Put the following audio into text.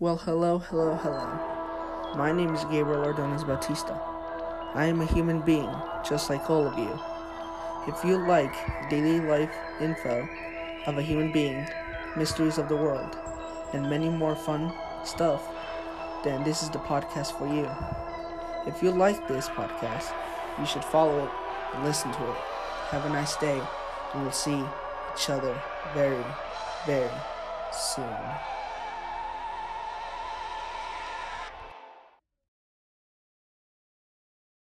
Well, hello, hello, hello. My name is Gabriel Ordonez Bautista. I am a human being, just like all of you. If you like daily life info of a human being, mysteries of the world, and many more fun stuff, then this is the podcast for you. If you like this podcast, you should follow it and listen to it. Have a nice day, and we'll see each other very, very soon.